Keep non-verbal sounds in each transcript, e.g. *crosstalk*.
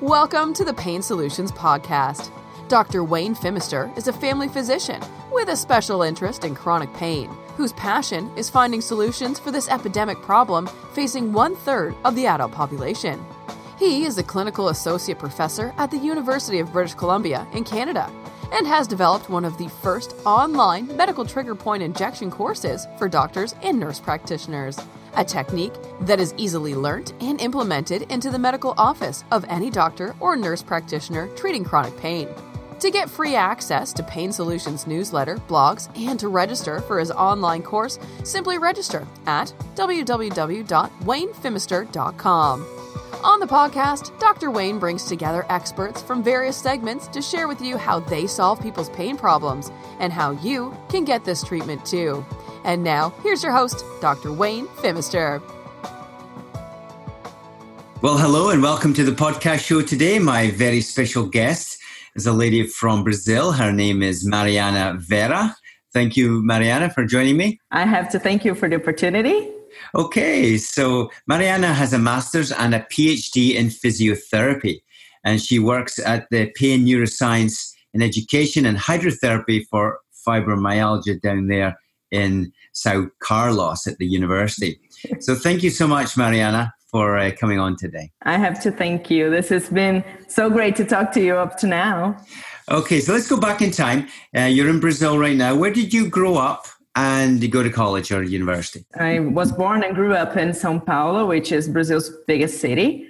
Welcome to the Pain Solutions Podcast. Dr. Wayne Phimister is a family physician with a special interest in chronic pain, whose passion is finding solutions for this epidemic problem facing one third of the adult population. He is a clinical associate professor at the University of British Columbia in Canada and has developed one of the first online medical trigger point injection courses for doctors and nurse practitioners a technique that is easily learnt and implemented into the medical office of any doctor or nurse practitioner treating chronic pain. To get free access to Pain Solutions newsletter, blogs, and to register for his online course, simply register at www.waynephimister.com. On the podcast, Dr. Wayne brings together experts from various segments to share with you how they solve people's pain problems and how you can get this treatment too. And now, here's your host, Dr. Wayne Phimister. Well, hello and welcome to the podcast show today. My very special guest is a lady from Brazil. Her name is Mariana Vera. Thank you, Mariana, for joining me. I have to thank you for the opportunity. Okay, so Mariana has a master's and a PhD in physiotherapy, and she works at the Pain Neuroscience in Education and Hydrotherapy for Fibromyalgia down there in Sao Carlos at the university. So thank you so much, Mariana, for uh, coming on today. I have to thank you. This has been so great to talk to you up to now. Okay, so let's go back in time. Uh, you're in Brazil right now. Where did you grow up and go to college or university? I was born and grew up in Sao Paulo, which is Brazil's biggest city.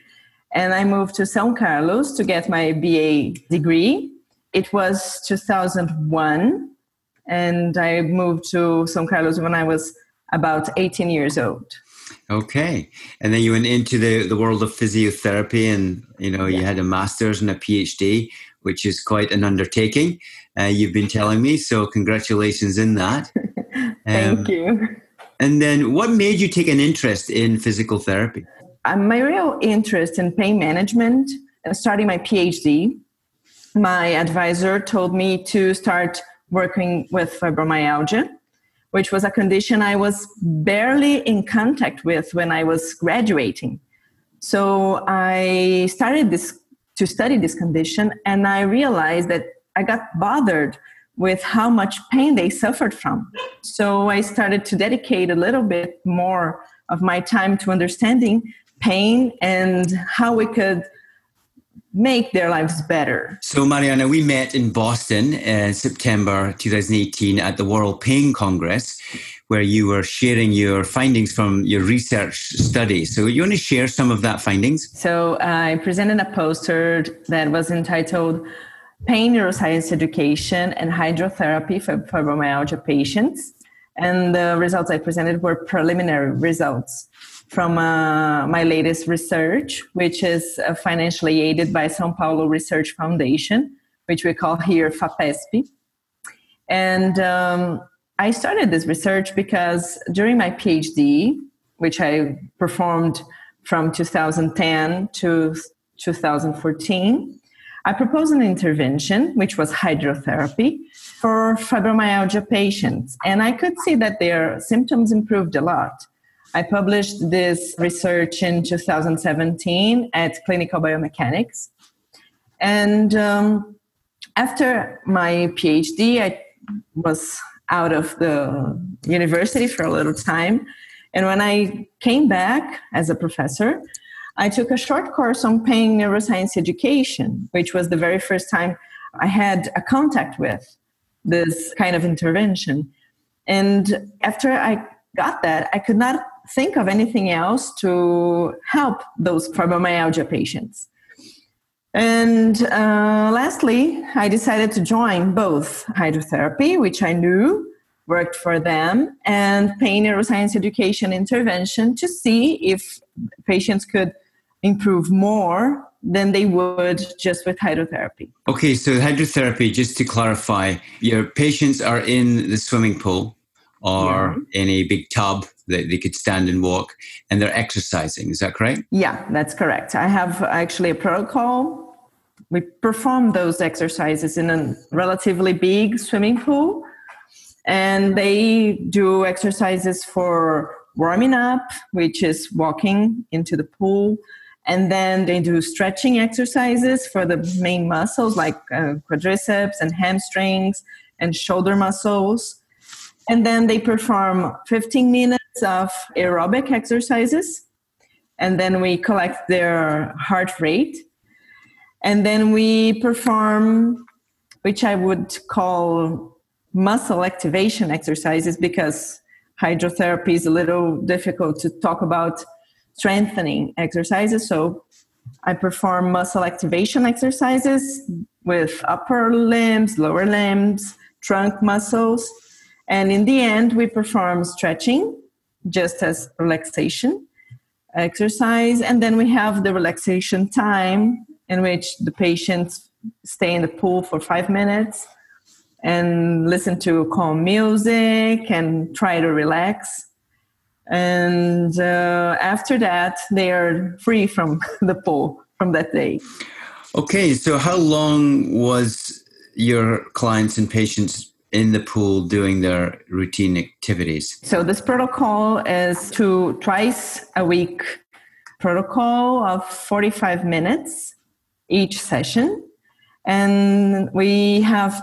And I moved to São Carlos to get my BA degree. It was 2001 and I moved to São Carlos when I was about 18 years old. Okay, and then you went into the the world of physiotherapy, and you know yeah. you had a master's and a PhD, which is quite an undertaking. Uh, you've been telling me, so congratulations in that. *laughs* Thank um, you. And then, what made you take an interest in physical therapy? Uh, my real interest in pain management, starting my PhD, my advisor told me to start working with fibromyalgia, which was a condition I was barely in contact with when I was graduating. So I started this to study this condition, and I realized that I got bothered with how much pain they suffered from. So I started to dedicate a little bit more of my time to understanding pain and how we could make their lives better. So, Mariana, we met in Boston in September 2018 at the World Pain Congress, where you were sharing your findings from your research study. So, you want to share some of that findings? So, I presented a poster that was entitled Pain Neuroscience Education and Hydrotherapy for Fibromyalgia Patients. And the results I presented were preliminary results from uh, my latest research, which is uh, financially aided by São Paulo Research Foundation, which we call here FAPESP. And um, I started this research because during my PhD, which I performed from 2010 to 2014, I proposed an intervention, which was hydrotherapy, for fibromyalgia patients. And I could see that their symptoms improved a lot. I published this research in 2017 at Clinical Biomechanics. And um, after my PhD, I was out of the university for a little time. And when I came back as a professor, I took a short course on pain neuroscience education, which was the very first time I had a contact with this kind of intervention. And after I got that, I could not think of anything else to help those fibromyalgia patients. And uh, lastly, I decided to join both hydrotherapy, which I knew worked for them, and pain neuroscience education intervention to see if patients could improve more than they would just with hydrotherapy. Okay, so hydrotherapy, just to clarify, your patients are in the swimming pool or yeah. in a big tub that they could stand and walk and they're exercising. Is that correct? Yeah, that's correct. I have actually a protocol. We perform those exercises in a relatively big swimming pool and they do exercises for warming up, which is walking into the pool, And then they do stretching exercises for the main muscles like uh, quadriceps and hamstrings and shoulder muscles. And then they perform 15 of aerobic exercises. And then we collect their heart rate. And then we perform, which I would call muscle activation exercises because hydrotherapy is a little difficult to talk about strengthening exercises. So I perform muscle activation exercises with upper limbs, lower limbs, trunk muscles. And in the end, we perform stretching just as relaxation exercise. And then we have the relaxation time in which the patients stay in the pool for five minutes and listen to calm music and try to relax. And uh, after that, they are free from *laughs* the pool from that day. Okay, so how long was your clients and patients in the pool doing their routine activities? So this protocol is to twice a week protocol of 45 minutes each session. And we have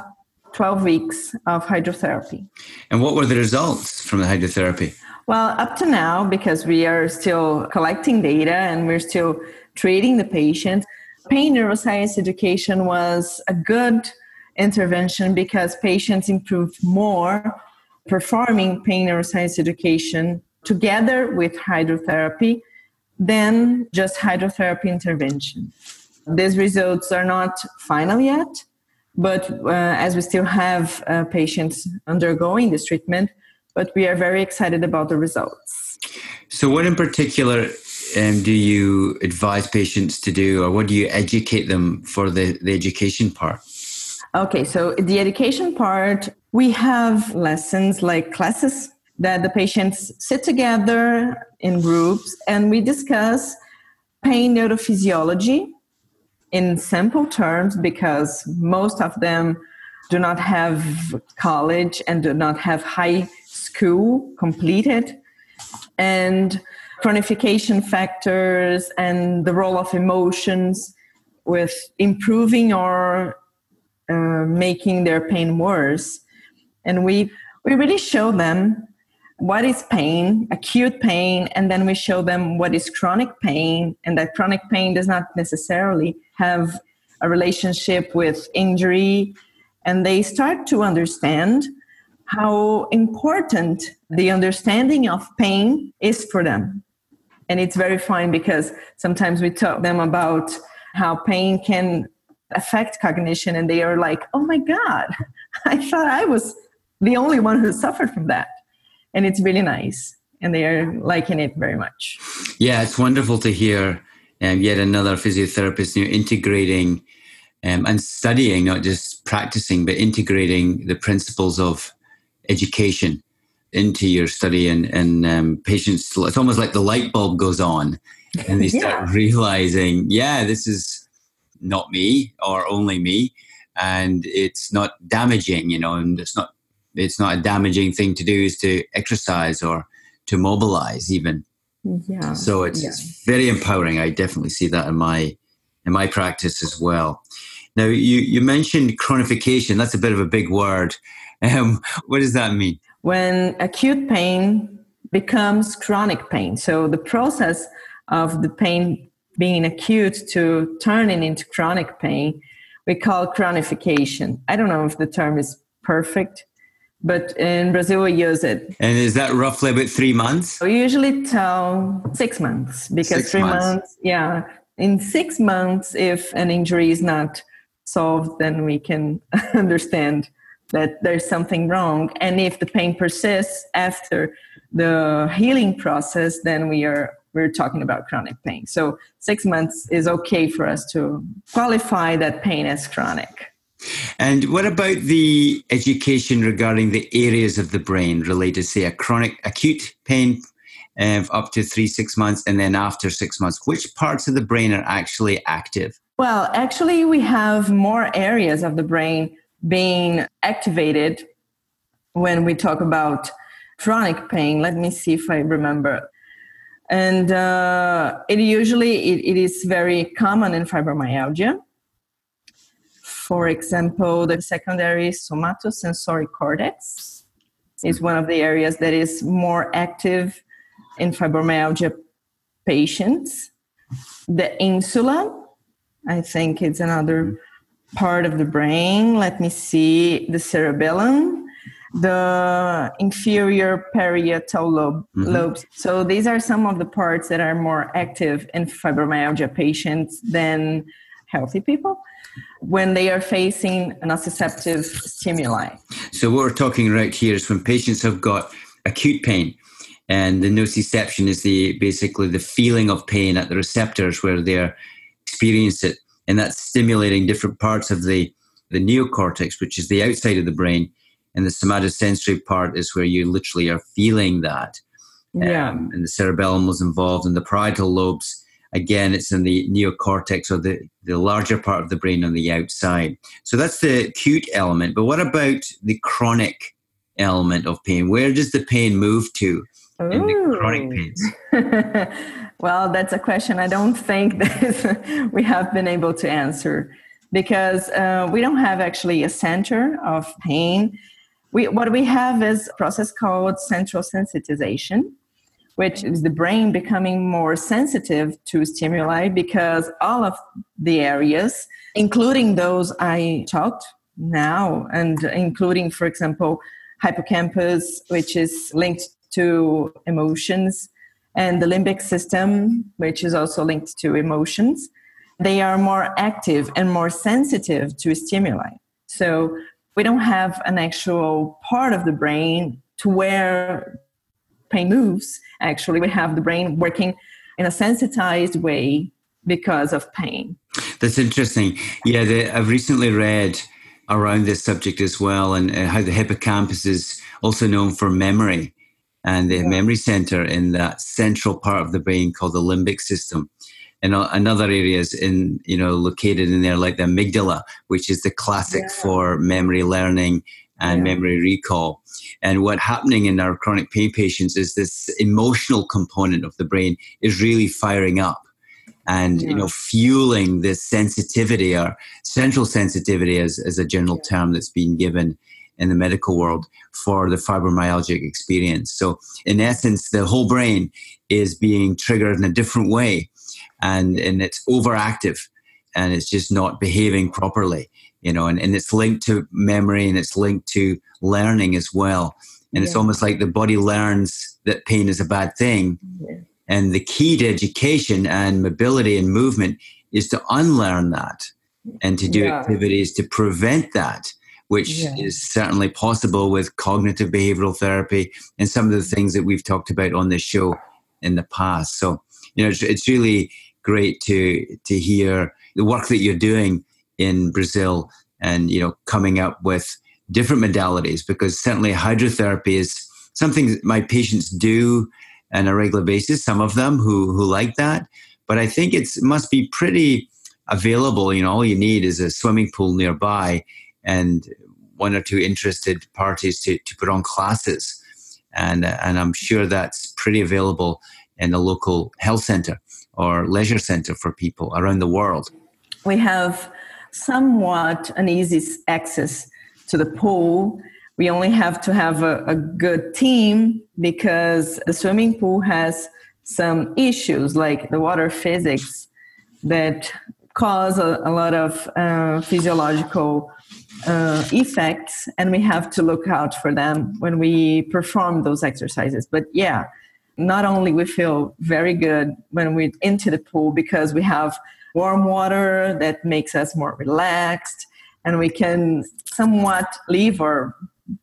12 weeks of hydrotherapy. And what were the results from the hydrotherapy? Well, up to now, because we are still collecting data and we're still treating the patient, pain neuroscience education was a good intervention because patients improved more performing pain neuroscience education together with hydrotherapy than just hydrotherapy intervention. These results are not final yet, but uh, as we still have uh, patients undergoing this treatment, but we are very excited about the results. So, what in particular um, do you advise patients to do, or what do you educate them for the, the education part? Okay, so the education part, we have lessons like classes that the patients sit together in groups and we discuss pain neurophysiology in simple terms because most of them do not have college and do not have high school completed. And chronification factors and the role of emotions with improving or uh, making their pain worse and we we really show them what is pain, acute pain, and then we show them what is chronic pain, and that chronic pain does not necessarily have a relationship with injury. And they start to understand how important the understanding of pain is for them. And it's very fine because sometimes we talk them about how pain can affect cognition, and they are like, oh my God, *laughs* I thought I was the only one who suffered from that. And it's really nice. And they are liking it very much. Yeah it's wonderful to hear um, yet another physiotherapist you know, integrating um, and studying not just practicing but integrating the principles of education into your study and, and um, patients it's almost like the light bulb goes on and they start yeah. realizing yeah this is not me or only me. And it's not damaging you know and it's not it's not a damaging thing to do is to exercise or to mobilize even. Yeah. So it's, yeah. it's very empowering. I definitely see that in my in my practice as well. Now you you mentioned chronification. That's a bit of a big word. *laughs* Um, what does that mean? When acute pain becomes chronic pain. So the process of the pain being acute to turning into chronic pain we call chronification i don't know if the term is perfect but in Brazil we use it. And is that roughly about three months? We usually tell six months because six three months. months, yeah. In six months, if an injury is not solved, then we can *laughs* understand that there's something wrong. And if the pain persists after the healing process, then we are we're talking about chronic pain. So six months is okay for us to qualify that pain as chronic. And what about the education regarding the areas of the brain related, say, a chronic acute pain um, of up to three, six months, and then after six months? Which parts of the brain are actually active? Well, actually, we have more areas of the brain being activated when we talk about chronic pain. Let me see if I remember. And uh, it usually it, it is very common in fibromyalgia. For example, the secondary somatosensory cortex is one of the areas that is more active in fibromyalgia patients. The insula, I think it's another part of the brain. Let me see the cerebellum, the inferior parietal lobe, mm-hmm. lobes. So these are some of the parts that are more active in fibromyalgia patients than healthy people when they are facing an nociceptive stimuli. So what we're talking right here is when patients have got acute pain and the nociception is the basically the feeling of pain at the receptors where they experience it and that's stimulating different parts of the the neocortex which is the outside of the brain and the somatosensory part is where you literally are feeling that. Yeah. Um, and the cerebellum was involved and the parietal lobes. Again it's in the neocortex or the, the larger part of the brain on the outside. So that's the acute element. But what about the chronic element of pain? Where does the pain move to Ooh. in the chronic pains? *laughs* Well that's a question i don't think *laughs* that we have been able to answer because uh, we don't have actually a center of pain we, what we have is a process called central sensitization which is the brain becoming more sensitive to stimuli because all of the areas, including those I talked now, and including, for example, hippocampus, which is linked to emotions, and the limbic system, which is also linked to emotions, they are more active and more sensitive to stimuli. So we don't have an actual part of the brain to where pain moves, actually, we have the brain working in a sensitized way because of pain. That's interesting. Yeah, the, I've recently read around this subject as well, and uh, how the hippocampus is also known for memory, and the yeah. memory center in that central part of the brain called the limbic system. And uh, another areas in you know located in there like the amygdala, which is the classic yeah. for memory learning and yeah. memory recall. And what happening in our chronic pain patients is this emotional component of the brain is really firing up and yeah. you know fueling this sensitivity or central sensitivity as, as a general term that's been given in the medical world for the fibromyalgic experience. So in essence, the whole brain is being triggered in a different way and, and it's overactive and it's just not behaving properly you know, and, and it's linked to memory and it's linked to learning as well. And yeah. it's almost like the body learns that pain is a bad thing. Yeah. And the key to education and mobility and movement is to unlearn that and to do yeah. activities to prevent that, which is certainly possible with cognitive behavioral therapy and some of the things that we've talked about on this show in the past. So, you know, it's, it's really great to to hear the work that you're doing in Brazil and you know coming up with different modalities because certainly hydrotherapy is something my patients do on a regular basis some of them who who like that. But i think it must be pretty available. You know all you need is a swimming pool nearby and one or two interested parties to, to put on classes. And and i'm sure that's pretty available in the local health center or leisure center for people around the world we have somewhat an easy access to the pool. We only have to have a, a good team because the swimming pool has some issues like the water physics that cause a, a lot of uh, physiological uh, effects, and we have to look out for them when we perform those exercises. But yeah, not only we feel very good when we're into the pool because we have warm water that makes us more relaxed and we can somewhat leave our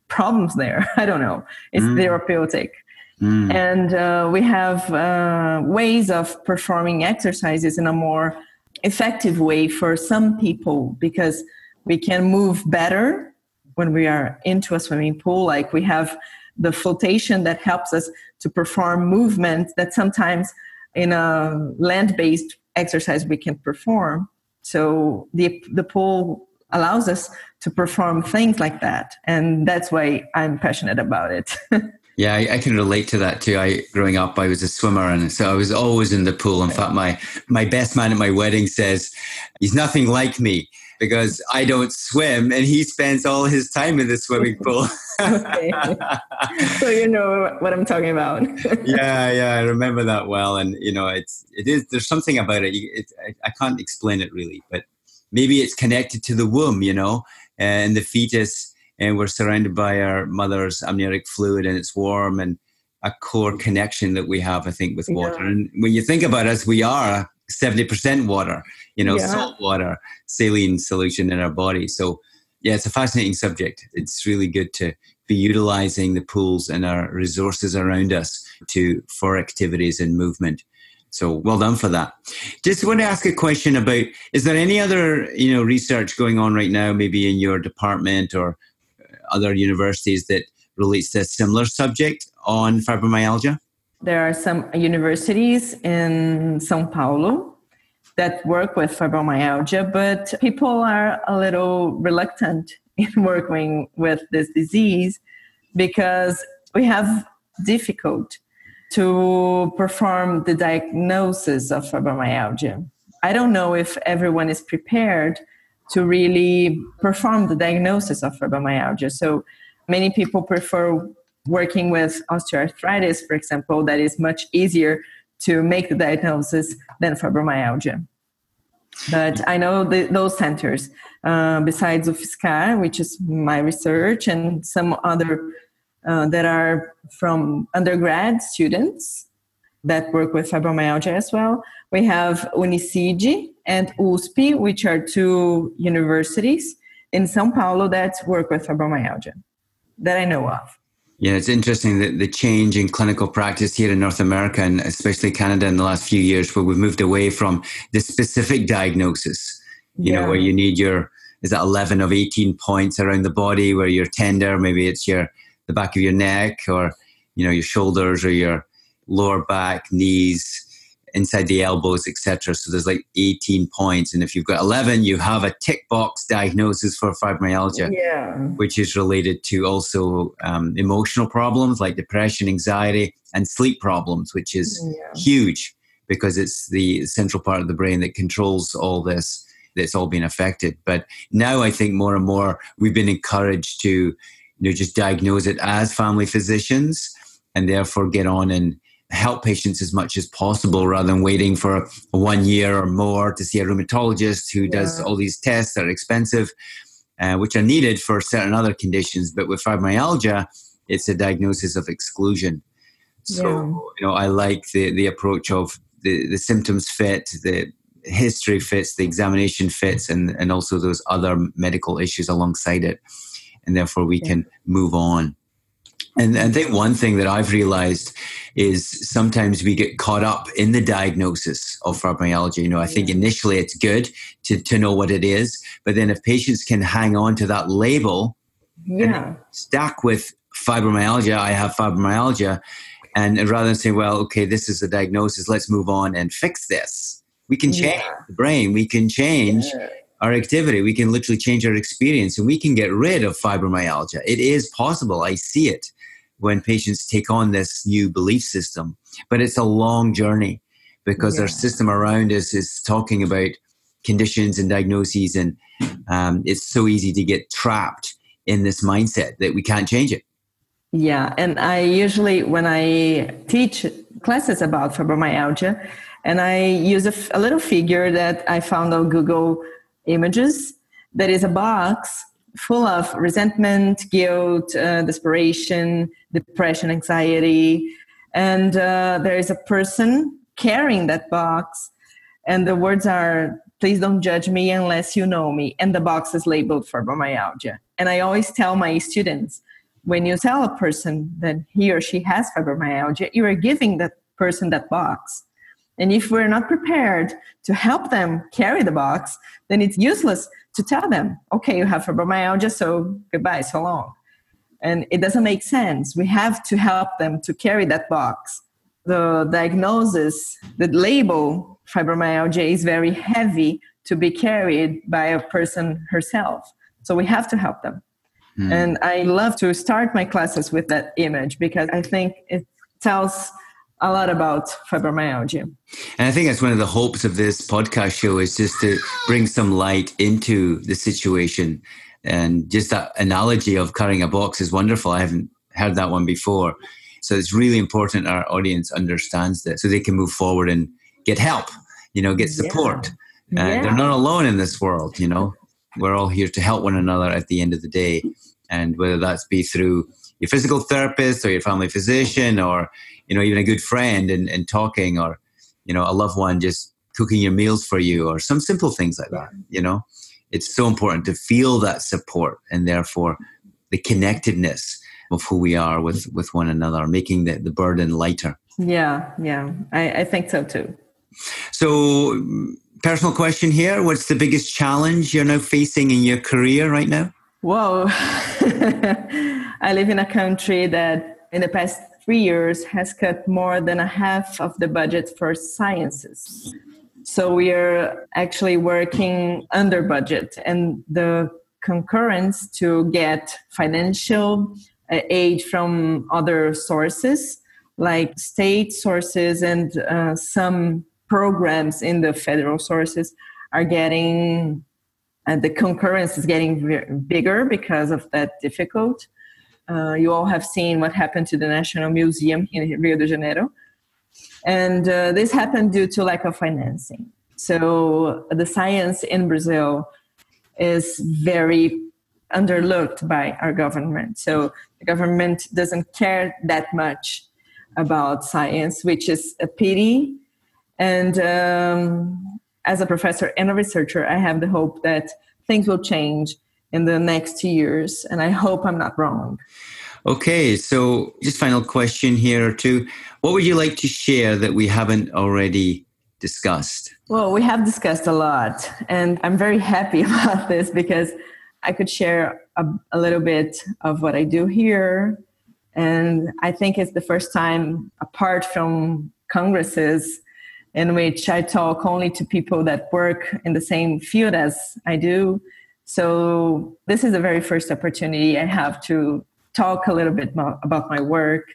problems there. *laughs* I don't know. It's mm. therapeutic. Mm. And uh, we have uh, ways of performing exercises in a more effective way for some people because we can move better when we are into a swimming pool. Like we have the flotation that helps us to perform movements that sometimes in a land based exercise we can perform. So the the pool allows us to perform things like that, and that's why I'm passionate about it. *laughs* Yeah, I, I, can relate to that too. I growing up, I was a swimmer, and so I was always in the pool. In fact, my my best man at my wedding says he's nothing like me because I don't swim, and he spends all his time in the swimming pool. *laughs* so you know what I'm talking about. *laughs* yeah, yeah, I remember that well, and you know, it's it is. There's something about it. it I, I can't explain it really, but maybe it's connected to the womb, you know, and the fetus and we're surrounded by our mother's amniotic fluid and it's warm and a core connection that we have, I think, with water. Yeah. And when you think about us, we are 70% water, you know, yeah. salt water, saline solution in our body. So, yeah, it's a fascinating subject. It's really good to be utilizing the pools and our resources around us to for activities and movement. So well done for that. Just want to ask a question about: Is there any other you know research going on right now, maybe in your department or uh, other universities that relates to a similar subject on fibromyalgia? There are some universities in Sao Paulo that work with fibromyalgia, but people are a little reluctant *laughs* in working with this disease because we have difficult to perform the diagnosis of fibromyalgia. I don't know if everyone is prepared to really perform the diagnosis of fibromyalgia. So many people prefer working with osteoarthritis, for example, that is much easier to make the diagnosis than fibromyalgia. But I know the, those centers, uh, besides UFSCar, which is my research, and some other uh, that are from undergrad students that work with fibromyalgia as well. We have Unicid, and USP, which are two universities in Sao Paulo that work with fibromyalgia that I know of. Yeah, it's interesting that the change in clinical practice here in North America and especially Canada in the last few years, where we've moved away from the specific diagnosis, you yeah. know, where you need your is that 11 of 18 points around the body where you're tender, maybe it's your the back of your neck or you know your shoulders or your lower back, knees, inside the elbows, etc. So there's like 18 points, and if you've got 11, you have a tick box diagnosis for fibromyalgia, yeah. which is related to also um, emotional problems like depression, anxiety, and sleep problems, which is yeah. huge because it's the central part of the brain that controls all this. That's all been affected. But now I think more and more we've been encouraged to, you know, just diagnose it as family physicians and therefore get on and help patients as much as possible rather than waiting for one year or more to see a rheumatologist who does all these tests that are expensive, uh, which are needed for certain other conditions. But with fibromyalgia, it's a diagnosis of exclusion. So, yeah. you know, I like the, the approach of the, the symptoms fit, the history fits, the examination fits, and, and also those other medical issues alongside it. And therefore, we yeah. can move on. And I think one thing that I've realized is sometimes we get caught up in the diagnosis of fibromyalgia. You know, I think initially it's good to, to know what it is, but then if patients can hang on to that label, yeah, stuck with fibromyalgia, I have fibromyalgia, and rather than say, well, okay, this is the diagnosis, let's move on and fix this. We can change yeah. the brain, we can change yeah. our activity, we can literally change our experience, and we can get rid of fibromyalgia. It is possible. I see it when patients take on this new belief system. But it's a long journey because yeah. our system around us is talking about conditions and diagnoses, and um, it's so easy to get trapped in this mindset that we can't change it. Yeah, and I usually, when I teach classes about fibromyalgia, and I use a, f- a little figure that I found on Google Images that is a box full of resentment, guilt, uh, desperation, depression, anxiety. And uh, there is a person carrying that box. And the words are, please don't judge me unless you know me. And the box is labeled fibromyalgia. And I always tell my students when you tell a person that he or she has fibromyalgia, you are giving that person that box. And if we're not prepared to help them carry the box, then it's useless to tell them, okay, you have fibromyalgia, so goodbye, so long. And it doesn't make sense. We have to help them to carry that box. The diagnosis, the label fibromyalgia is very heavy to be carried by a person herself. So we have to help them. Mm. And I love to start my classes with that image because I think it tells a lot about fibromyalgia. And I think that's one of the hopes of this podcast show is just to bring some light into the situation. And just that analogy of carrying a box is wonderful. I haven't heard that one before. So it's really important our audience understands this so they can move forward and get help, you know, get support. Yeah. yeah. They're not alone in this world, you know. We're all here to help one another at the end of the day. And whether that's be through your physical therapist or your family physician or you know even a good friend and, and talking or you know a loved one just cooking your meals for you or some simple things like that you know? It's so important to feel that support and therefore the connectedness of who we are with with one another making the, the burden lighter. Yeah yeah. I, I think so too. So personal question here what's the biggest challenge you're now facing in your career right now? Whoa *laughs* i live in a country that in the past three years has cut more than a half of the budget for sciences. So we are actually working under budget, and the concurrence to get financial uh, aid from other sources, like state sources and uh, some programs in the federal sources, are getting, and the concurrence is getting bigger because of that difficult. Uh, you all have seen what happened to the National Museum in Rio de Janeiro. And uh, this happened due to lack of financing. So the science in Brazil is very underlooked by our government. So the government doesn't care that much about science, which is a pity. And um, as a professor and a researcher, I have the hope that things will change in the next years. And I hope I'm not wrong. Okay, so just final question here or two. What would you like to share that we haven't already discussed? Well, we have discussed a lot, and I'm very happy *laughs* about this because I could share a, a little bit of what I do here. And I think it's the first time, apart from congresses, in which I talk only to people that work in the same field as I do so this is the very first opportunity I have to talk a little bit more about my work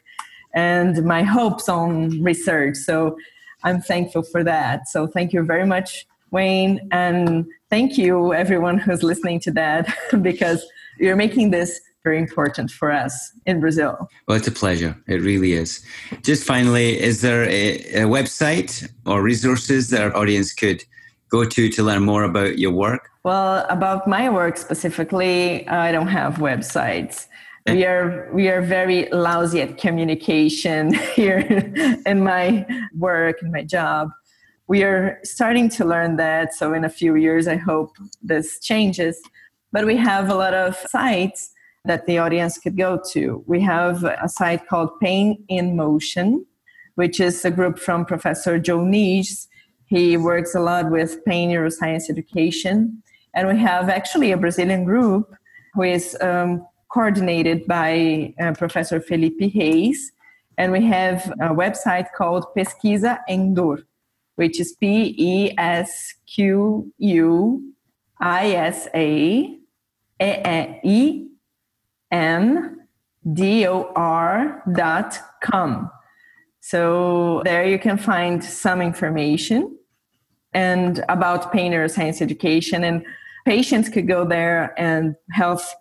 and my hopes on research. So I'm thankful for that. So thank you very much, Wayne, and thank you everyone who's listening to that *laughs* because you're making this very important for us in Brazil. Well, it's a pleasure. It really is. Just finally, is there a, a website or resources that our audience could go to to learn more about your work? Well, about my work specifically, I don't have websites. We eh. are we are very lousy at communication *laughs* here in my work in my job. We are starting to learn that. So in a few years, I hope this changes. But we have a lot of sites that the audience could go to. We have a site called Pain in Motion, which is a group from Professor Jo Nijs. He works a lot with pain neuroscience education and we have actually a Brazilian group who is um, coordinated by uh, Professor Felipe Reis. And we have a website called Pesquisa em Dor, which is P E S Q U I S A E N D O R dot com. So there you can find some information and about pain neuroscience education and patients could go there and health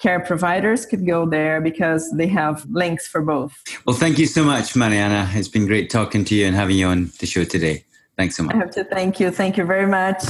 care providers could go there because they have links for both. Well, thank you so much, Mariana. It's been great talking to you and having you on the show today. Thanks so much. I have to thank you. Thank you very much.